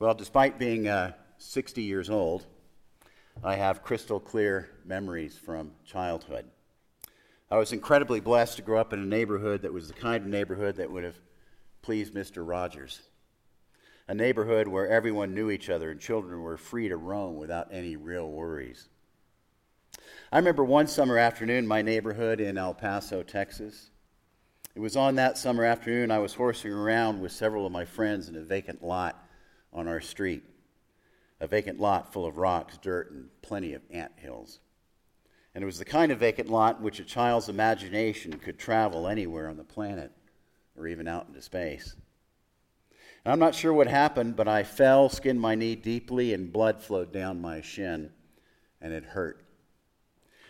Well, despite being uh, 60 years old, I have crystal clear memories from childhood. I was incredibly blessed to grow up in a neighborhood that was the kind of neighborhood that would have pleased Mr. Rogers. A neighborhood where everyone knew each other and children were free to roam without any real worries. I remember one summer afternoon in my neighborhood in El Paso, Texas. It was on that summer afternoon I was horsing around with several of my friends in a vacant lot on our street. A vacant lot full of rocks, dirt, and plenty of ant hills. And it was the kind of vacant lot which a child's imagination could travel anywhere on the planet or even out into space. And I'm not sure what happened, but I fell, skinned my knee deeply, and blood flowed down my shin, and it hurt.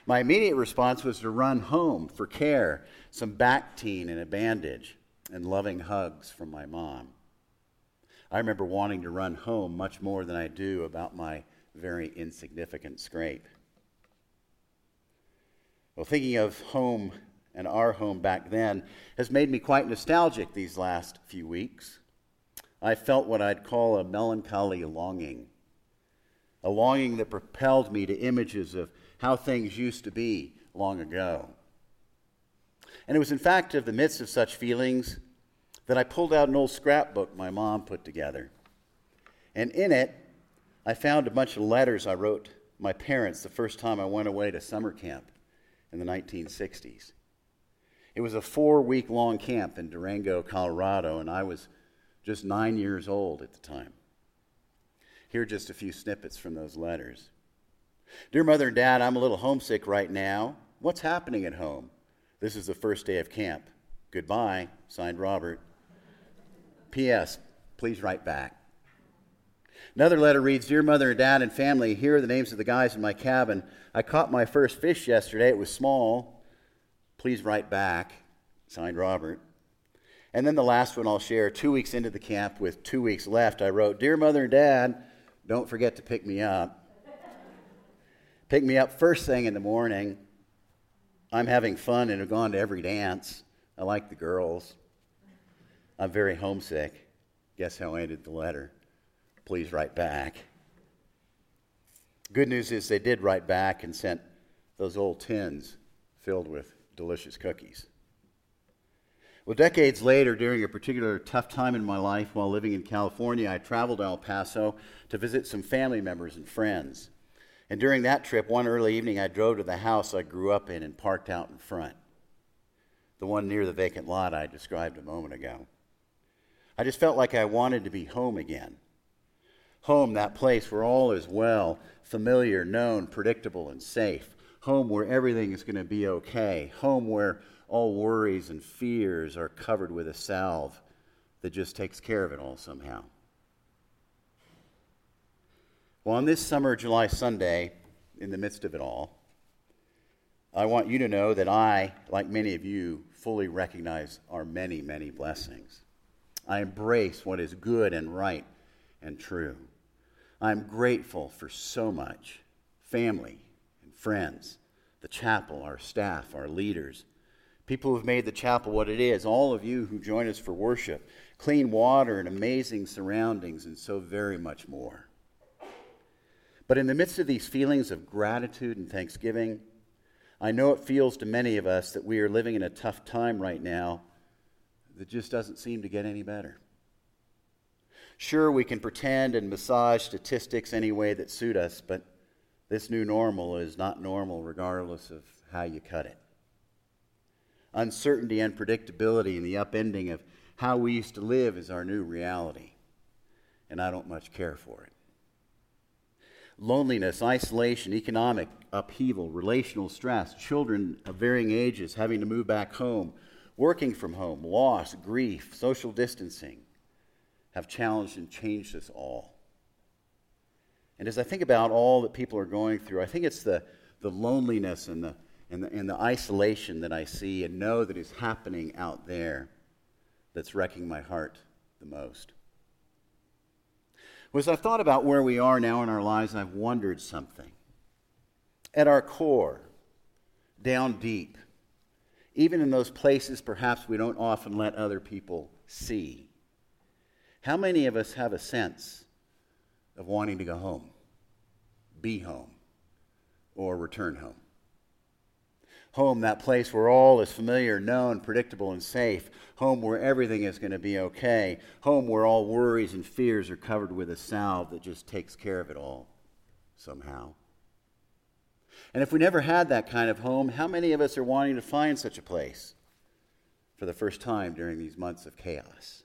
My immediate response was to run home for care, some Bactine and a bandage, and loving hugs from my mom. I remember wanting to run home much more than I do about my very insignificant scrape. Well, thinking of home and our home back then has made me quite nostalgic these last few weeks. I felt what I'd call a melancholy longing, a longing that propelled me to images of how things used to be long ago. And it was, in fact, of the midst of such feelings that I pulled out an old scrapbook my mom put together. And in it, I found a bunch of letters I wrote my parents the first time I went away to summer camp in the 1960s. It was a four week long camp in Durango, Colorado, and I was just nine years old at the time. Here are just a few snippets from those letters. Dear Mother and Dad, I'm a little homesick right now. What's happening at home? This is the first day of camp. Goodbye. Signed Robert. P.S. Please write back. Another letter reads Dear Mother and Dad and family, here are the names of the guys in my cabin. I caught my first fish yesterday. It was small. Please write back. Signed Robert. And then the last one I'll share two weeks into the camp with two weeks left, I wrote Dear Mother and Dad, don't forget to pick me up. pick me up first thing in the morning. I'm having fun and have gone to every dance. I like the girls. I'm very homesick. Guess how I ended the letter? Please write back. Good news is they did write back and sent those old tins filled with delicious cookies. Well, decades later, during a particular tough time in my life while living in California, I traveled to El Paso to visit some family members and friends. And during that trip, one early evening, I drove to the house I grew up in and parked out in front, the one near the vacant lot I described a moment ago. I just felt like I wanted to be home again. Home, that place where all is well, familiar, known, predictable, and safe. Home where everything is going to be okay. Home where all worries and fears are covered with a salve that just takes care of it all somehow. Well, on this summer July Sunday, in the midst of it all, I want you to know that I, like many of you, fully recognize our many, many blessings. I embrace what is good and right and true. I'm grateful for so much family and friends, the chapel, our staff, our leaders, people who've made the chapel what it is, all of you who join us for worship, clean water and amazing surroundings, and so very much more. But in the midst of these feelings of gratitude and thanksgiving, I know it feels to many of us that we are living in a tough time right now that just doesn't seem to get any better. Sure, we can pretend and massage statistics any way that suit us, but this new normal is not normal regardless of how you cut it. Uncertainty and predictability and the upending of how we used to live is our new reality, and I don't much care for it loneliness, isolation, economic upheaval, relational stress, children of varying ages having to move back home, working from home, loss, grief, social distancing have challenged and changed us all. And as I think about all that people are going through, I think it's the, the loneliness and the, and, the, and the isolation that I see and know that is happening out there that's wrecking my heart the most. Was I've thought about where we are now in our lives, I've wondered something. At our core, down deep, even in those places perhaps we don't often let other people see, how many of us have a sense of wanting to go home, be home, or return home. Home, that place where all is familiar, known, predictable, and safe. Home where everything is going to be okay. Home where all worries and fears are covered with a salve that just takes care of it all somehow. And if we never had that kind of home, how many of us are wanting to find such a place for the first time during these months of chaos?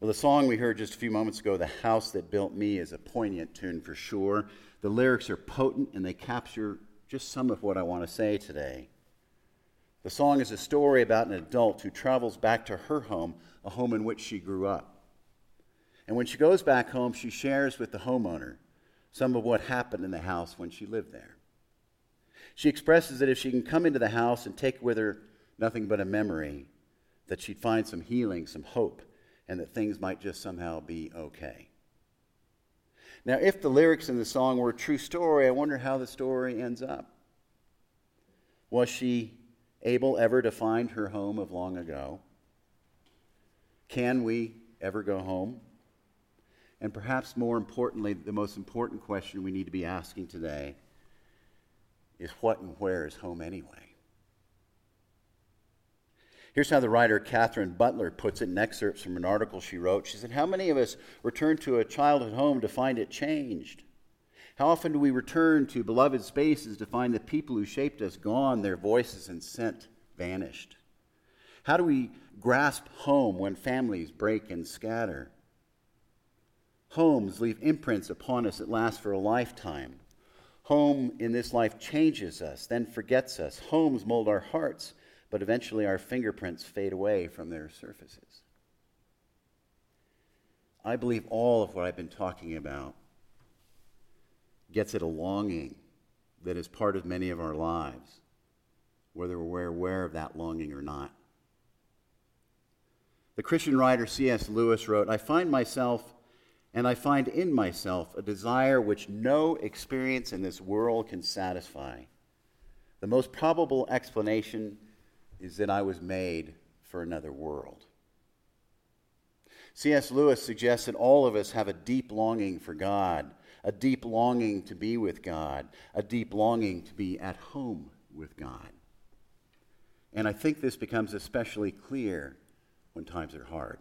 Well, the song we heard just a few moments ago, The House That Built Me, is a poignant tune for sure. The lyrics are potent and they capture just some of what I want to say today. The song is a story about an adult who travels back to her home, a home in which she grew up. And when she goes back home, she shares with the homeowner some of what happened in the house when she lived there. She expresses that if she can come into the house and take with her nothing but a memory, that she'd find some healing, some hope, and that things might just somehow be okay. Now, if the lyrics in the song were a true story, I wonder how the story ends up. Was she able ever to find her home of long ago? Can we ever go home? And perhaps more importantly, the most important question we need to be asking today is what and where is home anyway? Here's how the writer Catherine Butler puts it in excerpts from an article she wrote. She said, How many of us return to a childhood home to find it changed? How often do we return to beloved spaces to find the people who shaped us gone, their voices and scent vanished? How do we grasp home when families break and scatter? Homes leave imprints upon us that last for a lifetime. Home in this life changes us, then forgets us. Homes mold our hearts but eventually our fingerprints fade away from their surfaces. I believe all of what I've been talking about gets at a longing that is part of many of our lives, whether we're aware of that longing or not. The Christian writer C.S. Lewis wrote, I find myself and I find in myself a desire which no experience in this world can satisfy. The most probable explanation is that I was made for another world. C.S. Lewis suggests that all of us have a deep longing for God, a deep longing to be with God, a deep longing to be at home with God. And I think this becomes especially clear when times are hard.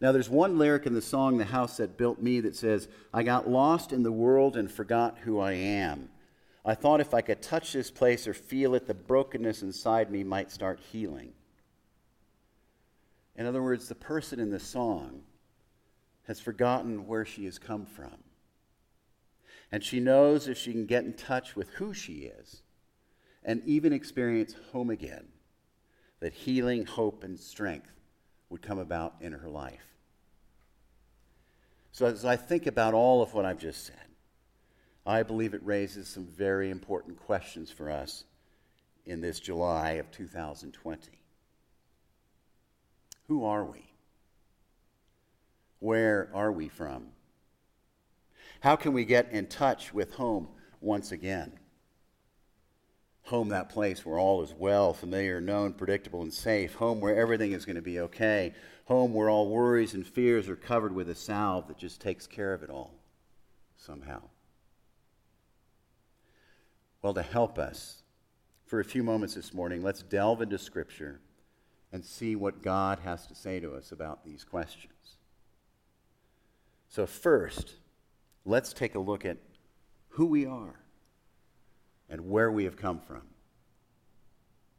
Now, there's one lyric in the song, The House That Built Me, that says, I got lost in the world and forgot who I am. I thought if I could touch this place or feel it, the brokenness inside me might start healing. In other words, the person in the song has forgotten where she has come from. And she knows if she can get in touch with who she is and even experience home again, that healing, hope, and strength would come about in her life. So, as I think about all of what I've just said, I believe it raises some very important questions for us in this July of 2020. Who are we? Where are we from? How can we get in touch with home once again? Home, that place where all is well, familiar, known, predictable, and safe. Home where everything is going to be okay. Home where all worries and fears are covered with a salve that just takes care of it all somehow. Well, to help us for a few moments this morning, let's delve into Scripture and see what God has to say to us about these questions. So, first, let's take a look at who we are and where we have come from.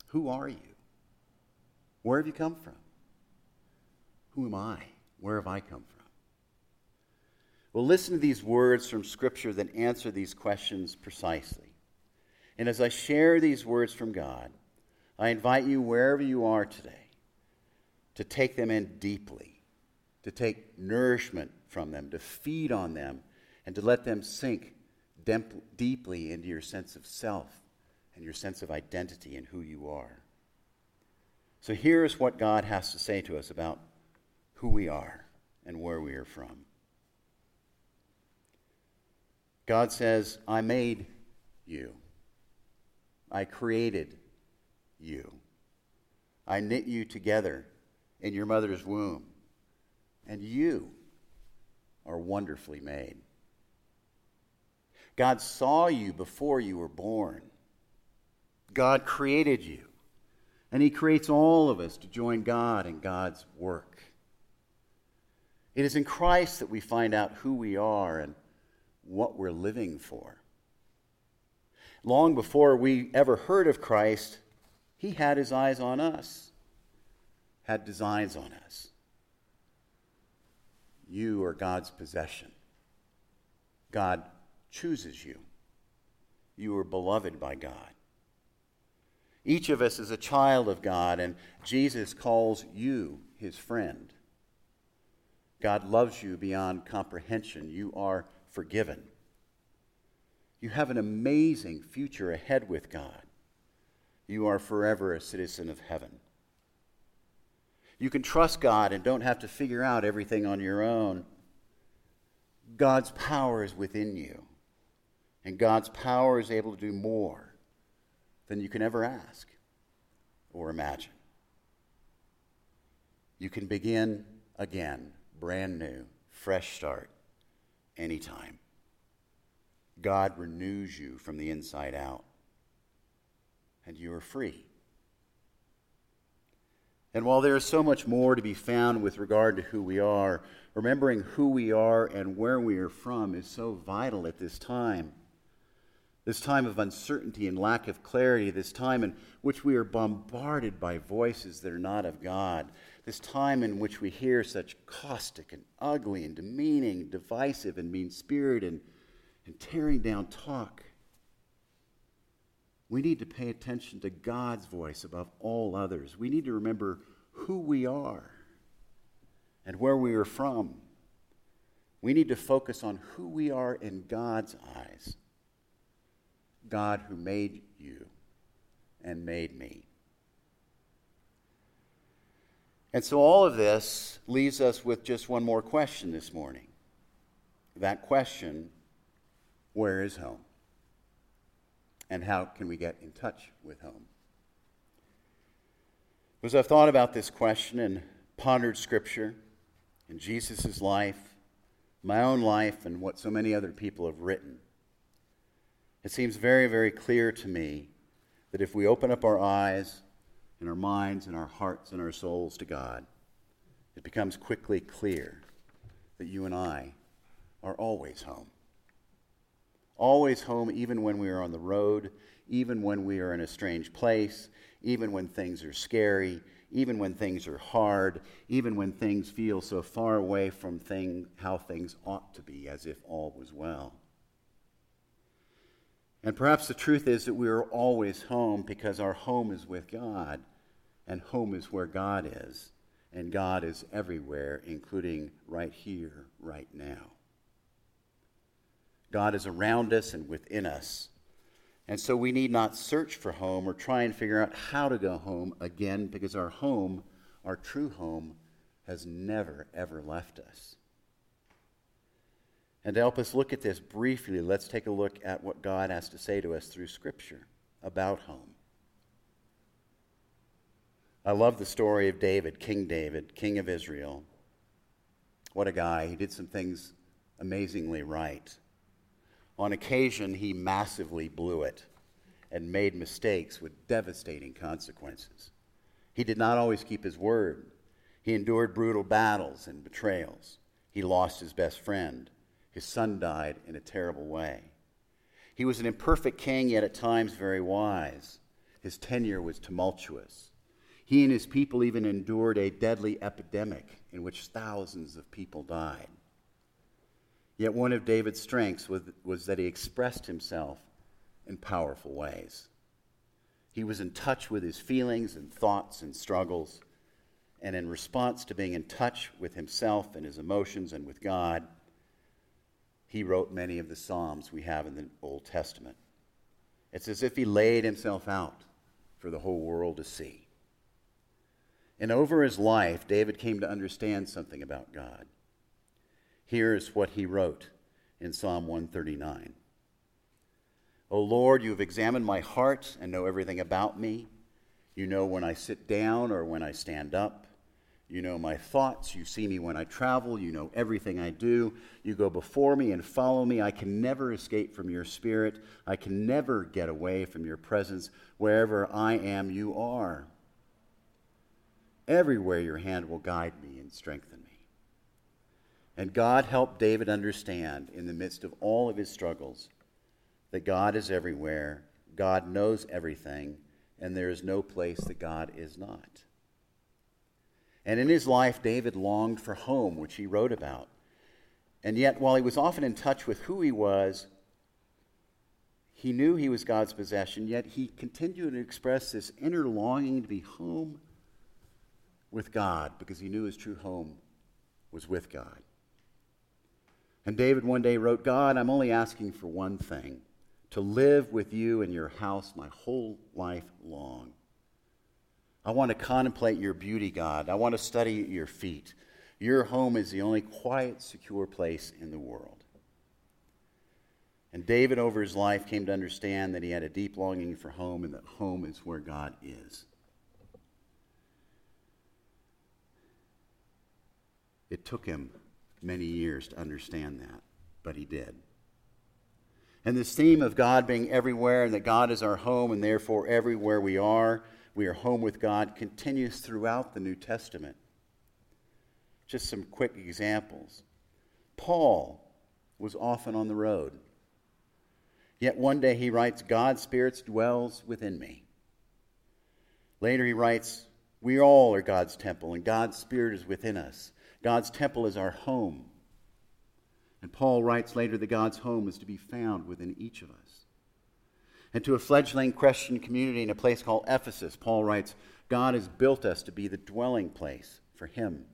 Who are you? Where have you come from? Who am I? Where have I come from? Well, listen to these words from Scripture that answer these questions precisely. And as I share these words from God, I invite you, wherever you are today, to take them in deeply, to take nourishment from them, to feed on them, and to let them sink deeply into your sense of self and your sense of identity and who you are. So here's what God has to say to us about who we are and where we are from. God says, I made you. I created you. I knit you together in your mother's womb. and you are wonderfully made. God saw you before you were born. God created you, and He creates all of us to join God in God's work. It is in Christ that we find out who we are and what we're living for. Long before we ever heard of Christ, He had His eyes on us, had designs on us. You are God's possession. God chooses you. You are beloved by God. Each of us is a child of God, and Jesus calls you his friend. God loves you beyond comprehension. You are forgiven. You have an amazing future ahead with God. You are forever a citizen of heaven. You can trust God and don't have to figure out everything on your own. God's power is within you, and God's power is able to do more than you can ever ask or imagine. You can begin again, brand new, fresh start, anytime. God renews you from the inside out, and you are free. And while there is so much more to be found with regard to who we are, remembering who we are and where we are from is so vital at this time. This time of uncertainty and lack of clarity, this time in which we are bombarded by voices that are not of God, this time in which we hear such caustic and ugly and demeaning, divisive and mean spirited and, and tearing down talk. We need to pay attention to God's voice above all others. We need to remember who we are and where we are from. We need to focus on who we are in God's eyes. God who made you and made me. And so all of this leaves us with just one more question this morning. That question where is home? and how can we get in touch with home? As I've thought about this question and pondered Scripture and Jesus' life, my own life, and what so many other people have written, it seems very, very clear to me that if we open up our eyes and our minds and our hearts and our souls to God, it becomes quickly clear that you and I are always home. Always home, even when we are on the road, even when we are in a strange place, even when things are scary, even when things are hard, even when things feel so far away from thing, how things ought to be, as if all was well. And perhaps the truth is that we are always home because our home is with God, and home is where God is, and God is everywhere, including right here, right now. God is around us and within us. And so we need not search for home or try and figure out how to go home again because our home, our true home, has never, ever left us. And to help us look at this briefly, let's take a look at what God has to say to us through Scripture about home. I love the story of David, King David, King of Israel. What a guy. He did some things amazingly right. On occasion, he massively blew it and made mistakes with devastating consequences. He did not always keep his word. He endured brutal battles and betrayals. He lost his best friend. His son died in a terrible way. He was an imperfect king, yet at times very wise. His tenure was tumultuous. He and his people even endured a deadly epidemic in which thousands of people died. Yet one of David's strengths was, was that he expressed himself in powerful ways. He was in touch with his feelings and thoughts and struggles. And in response to being in touch with himself and his emotions and with God, he wrote many of the Psalms we have in the Old Testament. It's as if he laid himself out for the whole world to see. And over his life, David came to understand something about God. Here's what he wrote in Psalm 139 O Lord, you have examined my heart and know everything about me. You know when I sit down or when I stand up. You know my thoughts. You see me when I travel. You know everything I do. You go before me and follow me. I can never escape from your spirit. I can never get away from your presence. Wherever I am, you are. Everywhere your hand will guide me and strengthen me. And God helped David understand in the midst of all of his struggles that God is everywhere, God knows everything, and there is no place that God is not. And in his life, David longed for home, which he wrote about. And yet, while he was often in touch with who he was, he knew he was God's possession, yet he continued to express this inner longing to be home with God because he knew his true home was with God. And David one day wrote, God, I'm only asking for one thing to live with you in your house my whole life long. I want to contemplate your beauty, God. I want to study your feet. Your home is the only quiet, secure place in the world. And David, over his life, came to understand that he had a deep longing for home and that home is where God is. It took him many years to understand that, but he did. And this theme of God being everywhere and that God is our home and therefore everywhere we are we are home with God continues throughout the New Testament. Just some quick examples. Paul was often on the road. Yet one day he writes, God's Spirit dwells within me. Later he writes, We all are God's temple, and God's Spirit is within us. God's temple is our home. And Paul writes later that God's home is to be found within each of us and to a fledgling Christian community in a place called Ephesus. Paul writes, God has built us to be the dwelling place for Him.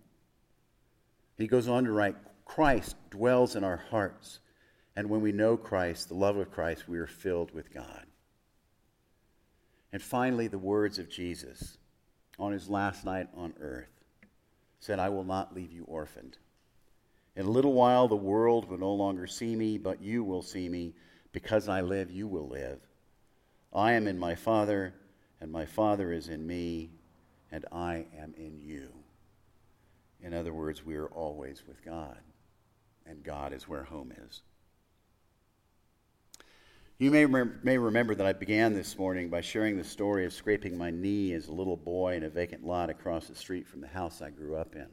He goes on to write, Christ dwells in our hearts, and when we know Christ, the love of Christ, we are filled with God. And finally, the words of Jesus on his last night on earth said, I will not leave you orphaned. In a little while, the world will no longer see me, but you will see me. Because I live, you will live. I am in my Father, and my Father is in me, and I am in you. In other words, we are always with God, and God is where home is. You may, may remember that I began this morning by sharing the story of scraping my knee as a little boy in a vacant lot across the street from the house I grew up in.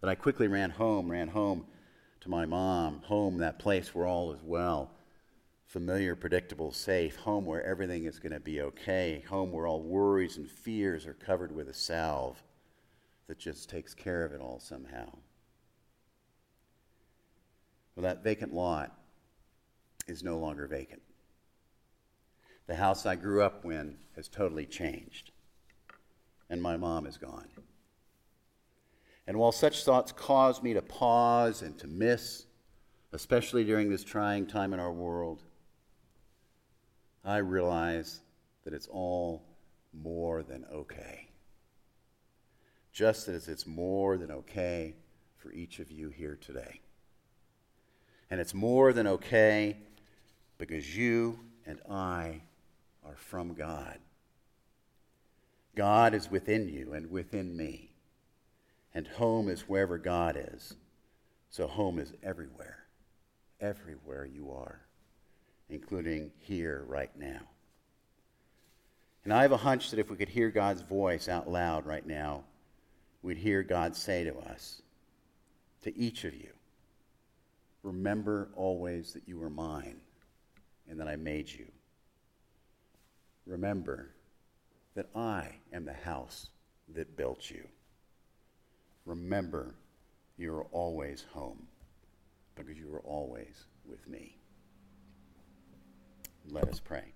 That I quickly ran home, ran home to my mom, home, that place where all is well familiar, predictable, safe, home where everything is going to be okay, home where all worries and fears are covered with a salve that just takes care of it all somehow. Well, that vacant lot is no longer vacant. The house I grew up in has totally changed, and my mom is gone. And while such thoughts cause me to pause and to miss, especially during this trying time in our world, I realize that it's all more than okay. Just as it's more than okay for each of you here today. And it's more than okay because you and I are from God. God is within you and within me. And home is wherever God is. So home is everywhere, everywhere you are including here right now. And I have a hunch that if we could hear God's voice out loud right now, we'd hear God say to us, to each of you, remember always that you are mine and that I made you. Remember that I am the house that built you. Remember you are always home because you are always with me. Let us pray.